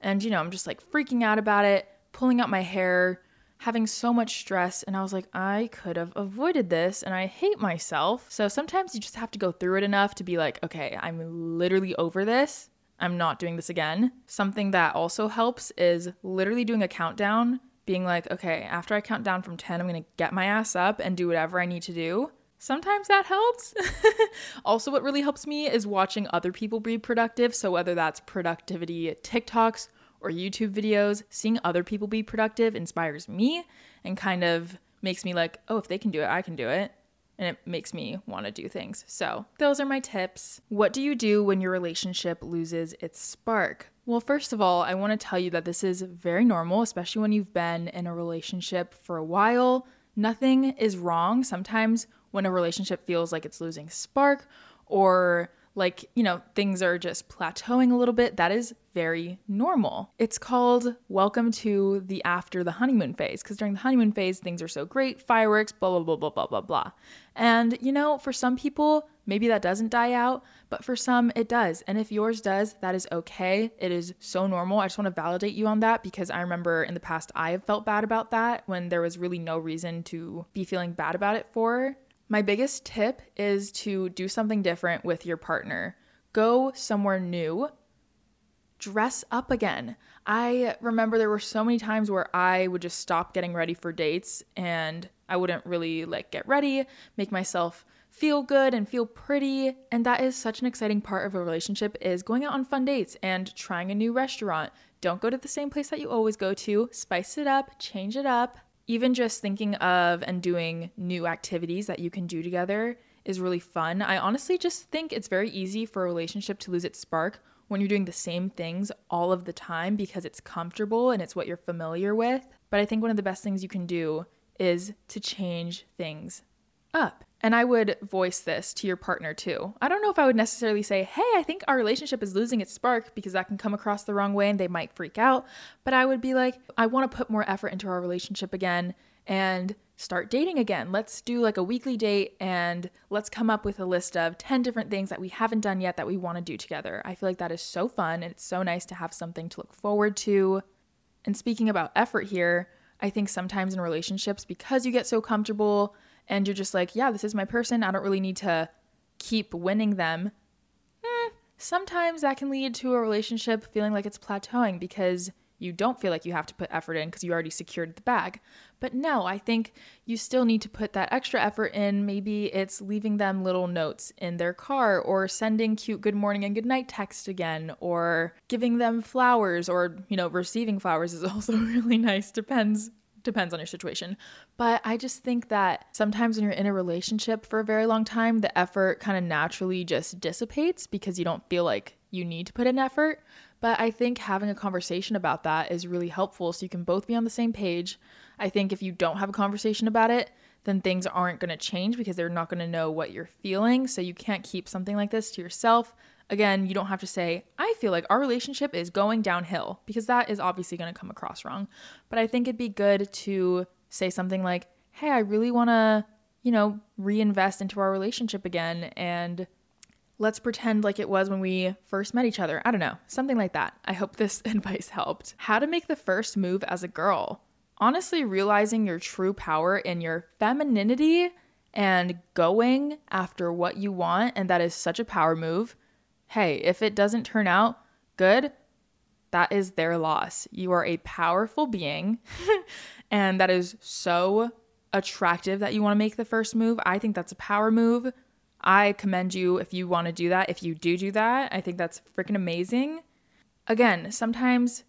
And, you know, I'm just like freaking out about it, pulling out my hair, having so much stress. And I was like, I could have avoided this and I hate myself. So sometimes you just have to go through it enough to be like, okay, I'm literally over this. I'm not doing this again. Something that also helps is literally doing a countdown being like, okay, after I count down from 10, I'm going to get my ass up and do whatever I need to do. Sometimes that helps. *laughs* also, what really helps me is watching other people be productive. So, whether that's productivity TikToks or YouTube videos, seeing other people be productive inspires me and kind of makes me like, oh, if they can do it, I can do it. And it makes me want to do things. So, those are my tips. What do you do when your relationship loses its spark? Well, first of all, I want to tell you that this is very normal, especially when you've been in a relationship for a while. Nothing is wrong. Sometimes when a relationship feels like it's losing spark or like, you know, things are just plateauing a little bit, that is very normal. It's called welcome to the after the honeymoon phase because during the honeymoon phase, things are so great, fireworks, blah, blah, blah, blah, blah, blah, blah. And, you know, for some people, maybe that doesn't die out, but for some, it does. And if yours does, that is okay. It is so normal. I just want to validate you on that because I remember in the past, I have felt bad about that when there was really no reason to be feeling bad about it for. My biggest tip is to do something different with your partner. Go somewhere new. Dress up again. I remember there were so many times where I would just stop getting ready for dates and I wouldn't really like get ready, make myself feel good and feel pretty and that is such an exciting part of a relationship is going out on fun dates and trying a new restaurant don't go to the same place that you always go to spice it up change it up even just thinking of and doing new activities that you can do together is really fun. I honestly just think it's very easy for a relationship to lose its spark when you're doing the same things all of the time because it's comfortable and it's what you're familiar with. But I think one of the best things you can do is to change things up. And I would voice this to your partner too. I don't know if I would necessarily say, hey, I think our relationship is losing its spark because that can come across the wrong way and they might freak out. But I would be like, I want to put more effort into our relationship again and start dating again. Let's do like a weekly date and let's come up with a list of 10 different things that we haven't done yet that we want to do together. I feel like that is so fun and it's so nice to have something to look forward to. And speaking about effort here, I think sometimes in relationships, because you get so comfortable and you're just like, yeah, this is my person. I don't really need to keep winning them. Eh, sometimes that can lead to a relationship feeling like it's plateauing because you don't feel like you have to put effort in because you already secured the bag. But no, I think you still need to put that extra effort in. Maybe it's leaving them little notes in their car or sending cute good morning and good night text again or giving them flowers or, you know, receiving flowers is *laughs* also really nice. Depends depends on your situation. But I just think that sometimes when you're in a relationship for a very long time, the effort kind of naturally just dissipates because you don't feel like you need to put in effort. But I think having a conversation about that is really helpful so you can both be on the same page. I think if you don't have a conversation about it, then things aren't going to change because they're not going to know what you're feeling. So you can't keep something like this to yourself. Again, you don't have to say, I feel like our relationship is going downhill, because that is obviously going to come across wrong. But I think it'd be good to say something like, hey, I really want to, you know, reinvest into our relationship again. And let's pretend like it was when we first met each other. I don't know, something like that. I hope this *laughs* advice helped. How to make the first move as a girl. Honestly, realizing your true power in your femininity and going after what you want, and that is such a power move. Hey, if it doesn't turn out good, that is their loss. You are a powerful being, *laughs* and that is so attractive that you want to make the first move. I think that's a power move. I commend you if you want to do that. If you do do that, I think that's freaking amazing. Again, sometimes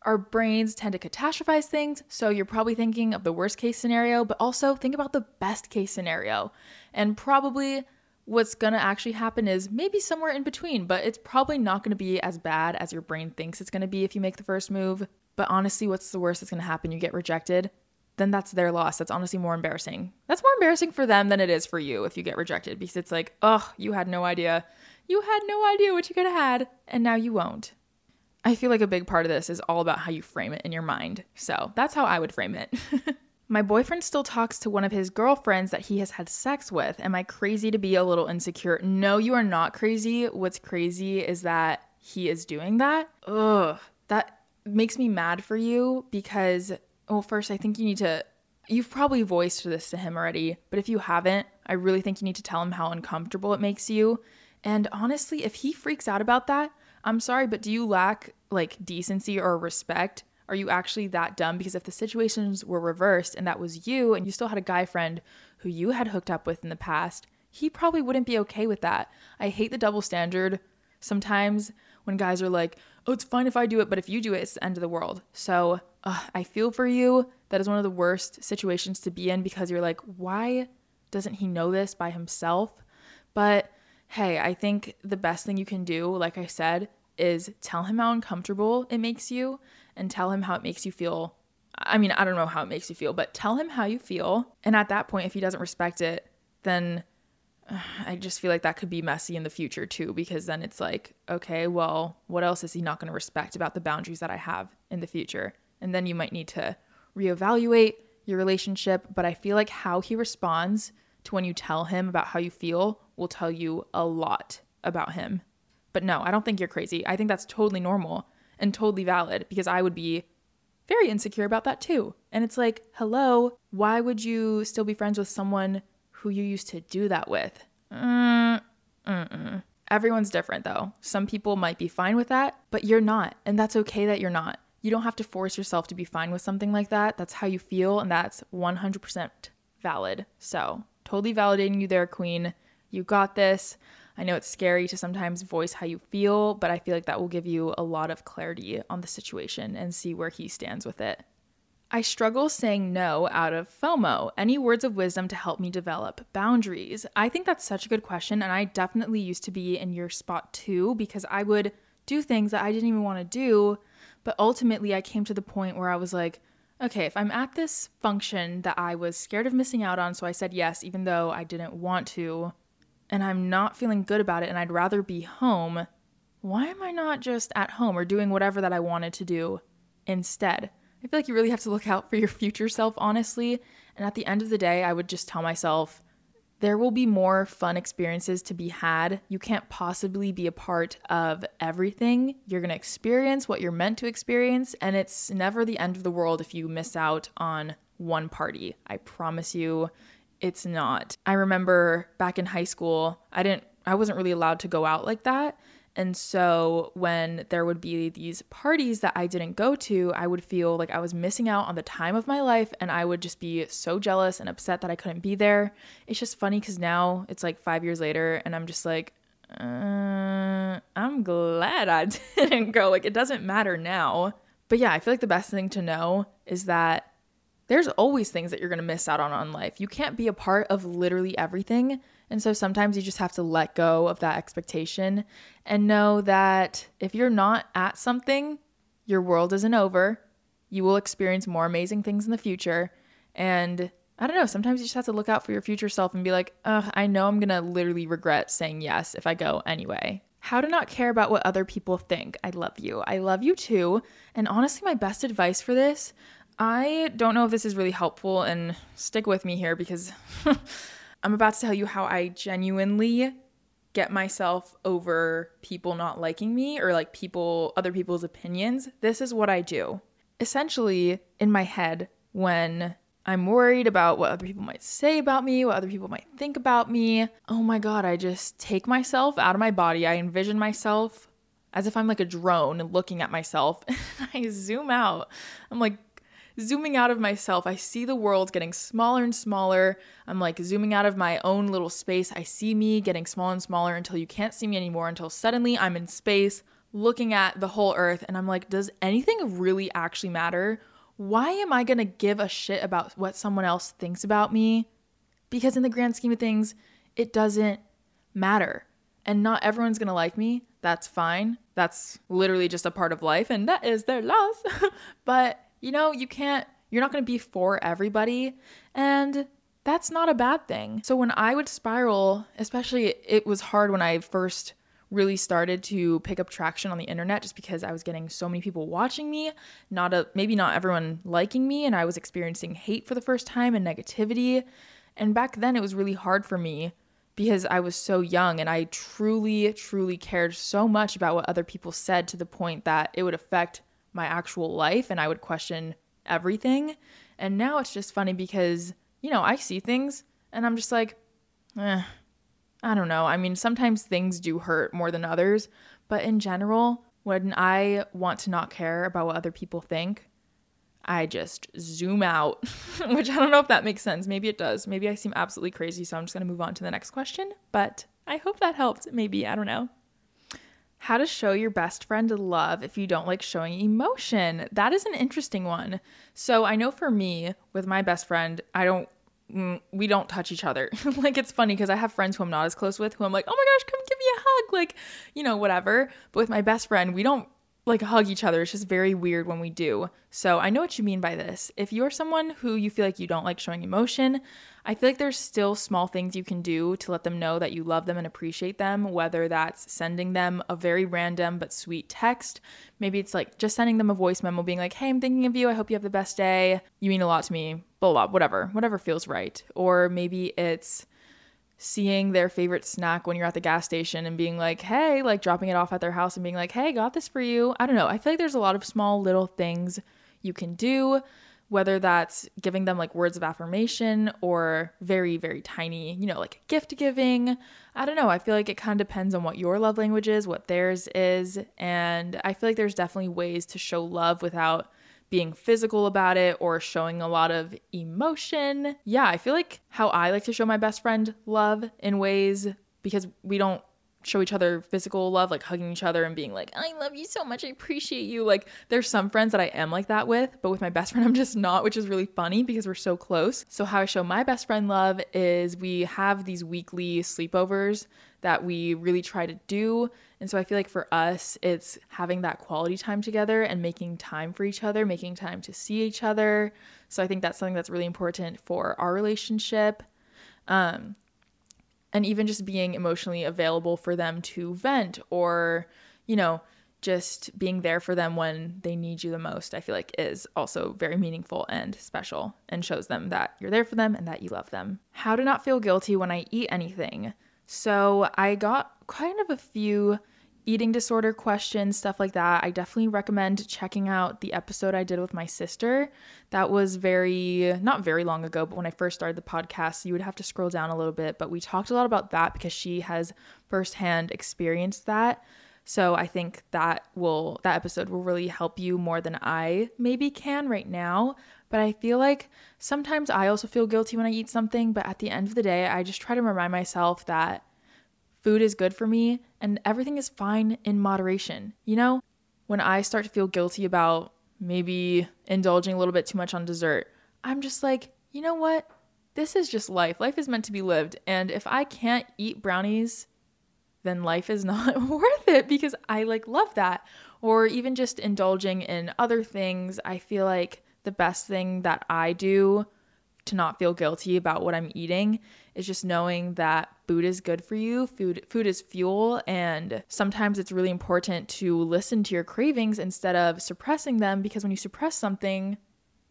our brains tend to catastrophize things, so you're probably thinking of the worst case scenario, but also think about the best case scenario. And probably what's gonna actually happen is maybe somewhere in between, but it's probably not gonna be as bad as your brain thinks it's gonna be if you make the first move. But honestly, what's the worst that's gonna happen? You get rejected then that's their loss. That's honestly more embarrassing. That's more embarrassing for them than it is for you if you get rejected because it's like, oh, you had no idea. You had no idea what you could have had, and now you won't. I feel like a big part of this is all about how you frame it in your mind. So that's how I would frame it. *laughs* My boyfriend still talks to one of his girlfriends that he has had sex with. Am I crazy to be a little insecure? No, you are not crazy. What's crazy is that he is doing that. Ugh, that makes me mad for you because well, first, I think you need to. You've probably voiced this to him already, but if you haven't, I really think you need to tell him how uncomfortable it makes you. And honestly, if he freaks out about that, I'm sorry, but do you lack like decency or respect? Are you actually that dumb? Because if the situations were reversed and that was you and you still had a guy friend who you had hooked up with in the past, he probably wouldn't be okay with that. I hate the double standard sometimes when guys are like, oh, it's fine if I do it, but if you do it, it's the end of the world. So uh, I feel for you. That is one of the worst situations to be in because you're like, why doesn't he know this by himself? But hey, I think the best thing you can do, like I said, is tell him how uncomfortable it makes you and tell him how it makes you feel. I mean, I don't know how it makes you feel, but tell him how you feel. And at that point, if he doesn't respect it, then *sighs* I just feel like that could be messy in the future too, because then it's like, okay, well, what else is he not going to respect about the boundaries that I have in the future? And then you might need to reevaluate your relationship. But I feel like how he responds to when you tell him about how you feel will tell you a lot about him. But no, I don't think you're crazy. I think that's totally normal and totally valid because I would be very insecure about that too. And it's like, hello, why would you still be friends with someone who you used to do that with? Mm. Everyone's different though. Some people might be fine with that, but you're not. And that's okay that you're not. You don't have to force yourself to be fine with something like that. That's how you feel, and that's 100% valid. So, totally validating you there, Queen. You got this. I know it's scary to sometimes voice how you feel, but I feel like that will give you a lot of clarity on the situation and see where he stands with it. I struggle saying no out of FOMO. Any words of wisdom to help me develop boundaries? I think that's such a good question, and I definitely used to be in your spot too because I would do things that I didn't even want to do but ultimately, I came to the point where I was like, okay, if I'm at this function that I was scared of missing out on, so I said yes, even though I didn't want to, and I'm not feeling good about it, and I'd rather be home, why am I not just at home or doing whatever that I wanted to do instead? I feel like you really have to look out for your future self, honestly. And at the end of the day, I would just tell myself, there will be more fun experiences to be had. You can't possibly be a part of everything. You're going to experience what you're meant to experience, and it's never the end of the world if you miss out on one party. I promise you, it's not. I remember back in high school, I didn't I wasn't really allowed to go out like that. And so when there would be these parties that I didn't go to, I would feel like I was missing out on the time of my life and I would just be so jealous and upset that I couldn't be there. It's just funny because now it's like five years later and I'm just like, uh, I'm glad I *laughs* didn't go. Like it doesn't matter now. But yeah, I feel like the best thing to know is that there's always things that you're going to miss out on on life. You can't be a part of literally everything. And so sometimes you just have to let go of that expectation and know that if you're not at something, your world isn't over. You will experience more amazing things in the future. And I don't know, sometimes you just have to look out for your future self and be like, ugh, I know I'm going to literally regret saying yes if I go anyway. How to not care about what other people think. I love you. I love you too. And honestly, my best advice for this, I don't know if this is really helpful, and stick with me here because *laughs* I'm about to tell you how I genuinely get myself over people not liking me or like people, other people's opinions. This is what I do. Essentially, in my head, when I'm worried about what other people might say about me, what other people might think about me. Oh my God, I just take myself out of my body. I envision myself as if I'm like a drone looking at myself. *laughs* I zoom out. I'm like zooming out of myself. I see the world getting smaller and smaller. I'm like zooming out of my own little space. I see me getting smaller and smaller until you can't see me anymore, until suddenly I'm in space looking at the whole earth. And I'm like, does anything really actually matter? why am I to give a shit about what someone else thinks about me? Because in the grand scheme of things, it doesn't matter. And not everyone's to like me. That's fine. That's literally just a part of life and that is their loss. *laughs* but, you know, you can't you're not going to be for everybody and that's not a bad thing. So when I would spiral, especially it was hard when I first really started to pick up traction on the internet just because I was getting so many people watching me, not a maybe not everyone liking me and I was experiencing hate for the first time and negativity. And back then it was really hard for me because I was so young and I truly truly cared so much about what other people said to the point that it would affect my actual life and I would question everything. And now it's just funny because, you know, I see things and I'm just like, eh, I don't know. I mean, sometimes things do hurt more than others, but in general, when I want to not care about what other people think, I just zoom out, *laughs* which I don't know if that makes sense. Maybe it does. Maybe I seem absolutely crazy, so I'm just going to move on to the next question, but I hope that helped. Maybe, I don't know. How to show your best friend love if you don't like showing emotion. That is an interesting one. So, I know for me, with my best friend, I don't Mm, we don't touch each other. *laughs* like it's funny because I have friends who I'm not as close with who I'm like, oh my gosh, come give me a hug, like you know whatever. But with my best friend, we don't like hug each other. It's just very weird when we do. So I know what you mean by this. If you're someone who you feel like you don't like showing emotion, I feel like there's still small things you can do to let them know that you love them and appreciate them, whether that's sending them a very random but sweet text. Maybe it's like just sending them a voice memo being like, hey, I'm thinking of you. I hope you have the best day. You mean a lot to me. Blah, blah, whatever, whatever feels right. Or maybe it's seeing their favorite snack when you're at the gas station and being like, hey, like dropping it off at their house and being like, hey, got this for you. I don't know. I feel like there's a lot of small little things you can do whether that's giving them like words of affirmation or very, very tiny, you know, like gift giving. I don't know. I feel like it kind of depends on what your love language is, what theirs is. And I feel like there's definitely ways to show love without being physical about it or showing a lot of emotion. Yeah, I feel like how I like to show my best friend love in ways because we don't show each other physical love, like hugging each other and being like, I love you so much. I appreciate you. Like, there's some friends that I am like that with, but with my best *laughs* friend, I'm just not, which is really funny because we're so close. So, how I show my best friend love is we have these weekly sleepovers that we really try to do. And so I feel like for us, it's having that quality time together and making time for each other, making time to see each other. So I think that's something that's really important for our relationship. Um, and even just being emotionally available for them to vent or, you know, just being there for them when they need you the most, I feel like is also very meaningful and special and shows them that you're there for them and that you love them. How to not feel guilty when I eat anything. So I got kind of a few eating disorder questions, stuff like that, I definitely recommend checking out the episode I did with my sister. That was very, not very long ago, but when I first started the podcast, you would have to scroll down a little bit. But we talked a lot about that because she has firsthand experienced that. So I think that will, that episode will really help you more than I maybe can right now. But I feel like sometimes I also feel guilty when I eat something. But at the end of the day, I just try to remind myself that food is good for me and everything is fine in moderation. You know, when I start to feel guilty about maybe indulging a little bit too much on dessert, I'm just like, you know what? This is just life. Life is meant to be lived. And if I can't eat brownies, then life is *laughs* not worth it because I like love that. Or even just indulging in other things, I feel like the best thing that I do to not feel guilty about what I'm eating is just knowing that food is good for you. Food food is fuel and sometimes it's really important to listen to your cravings instead of suppressing them because when you suppress something,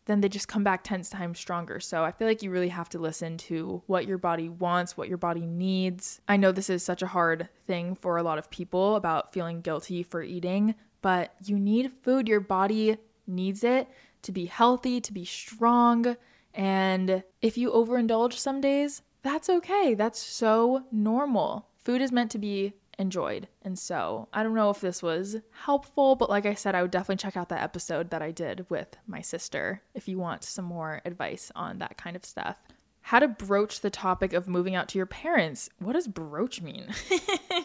then they just come back 10 times stronger. So I feel like you really have to listen to what your body wants, what your body needs. I know this is such a hard thing for a lot of people about feeling guilty for eating, but you need food. Your body needs it to be healthy, to be strong. And if you overindulge some days, that's okay. That's so normal. Food is meant to be enjoyed. And so I don't know if this was helpful, but like I said, I would definitely check out that episode that I did with my sister if you want some more advice on that kind of stuff. How to broach the topic of moving out to your parents. What does broach mean?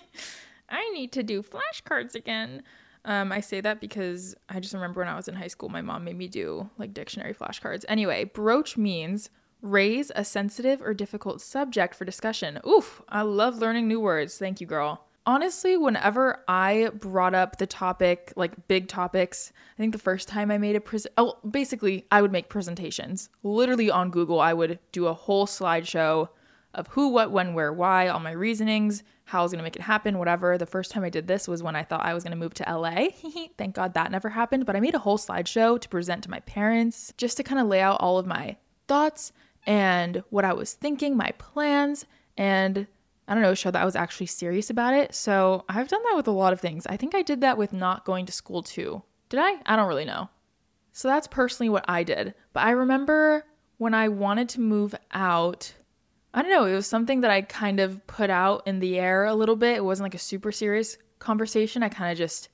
*laughs* I need to do flashcards again. Um, I say that because I just remember when I was in high school, my mom made me do like dictionary flashcards. Anyway, broach means raise a sensitive or difficult subject for discussion. Oof, I love learning new words. Thank you, girl. Honestly, whenever I brought up the topic, like big topics, I think the first time I made a present, oh, basically, I would make presentations. Literally on Google, I would do a whole slideshow of who, what, when, where, why, all my reasonings, how I was gonna make it happen, whatever. The first time I did this was when I thought I was gonna move to LA. *laughs* Thank God that never happened, but I made a whole slideshow to present to my parents just to kind of lay out all of my thoughts and what I was thinking, my plans, and I don't know, show that I was actually serious about it. So I've done that with a lot of things. I think I did that with not going to school too. Did I? I don't really know. So that's personally what I did. But I remember when I wanted to move out, I don't know, it was something that I kind of put out in the air a little bit. It wasn't like a super serious conversation. I kind of just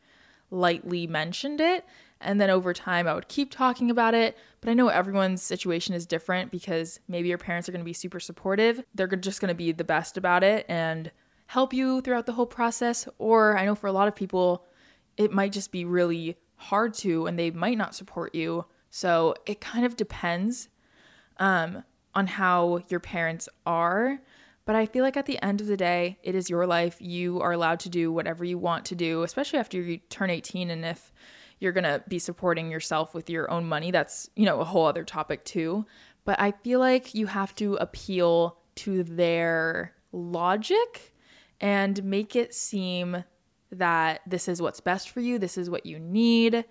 lightly mentioned it. And then over time, I would keep talking about it. But I know everyone's situation is different because maybe your parents are going to be super supportive. They're just going to be the best about it and help you throughout the whole process. Or I know for a lot of people, it might just be really hard to and they might not support you. So it kind of depends um, on how your parents are. But I feel like at the end of the day, it is your life. You are allowed to do whatever you want to do, especially after you turn 18. And if you're going to be supporting yourself with your own money. That's, you know, a whole other topic too. But I feel like you have to appeal to their logic and make it seem that this is what's best for you, this is what you need,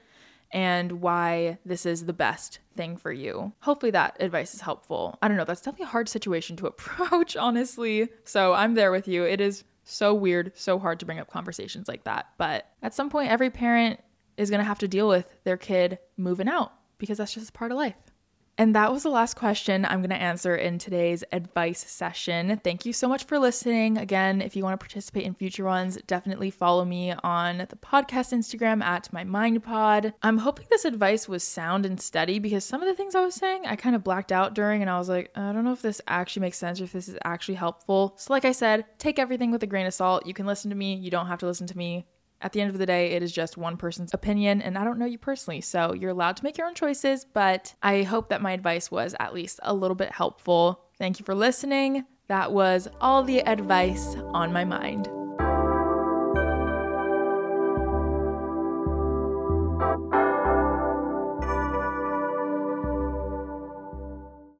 and why this is the best thing for you. Hopefully, that advice is helpful. I don't know, that's definitely a hard situation to *laughs* approach, honestly. So I'm there with you. It is so weird, so hard to bring up conversations like that. But at some point, every parent is to have to deal with their kid moving out because that's just part of life. And that was the last question I'm going to answer in today's advice session. Thank you so much for listening. Again, if you want to participate in future ones, definitely follow me on the podcast Instagram at my mind pod. I'm hoping this advice was sound and steady because some of the things I was saying I kind of blacked out during and I was like, I don't know if this actually makes sense or if this is actually helpful. So, like I said, take everything with a grain of salt. You can listen to me, you don't have to listen to me. At the end of the day, it is just one person's opinion, and I don't know you personally, so you're allowed to make your own choices. But I hope that my advice was at least a little bit helpful. Thank you for listening. That was all the advice on my mind.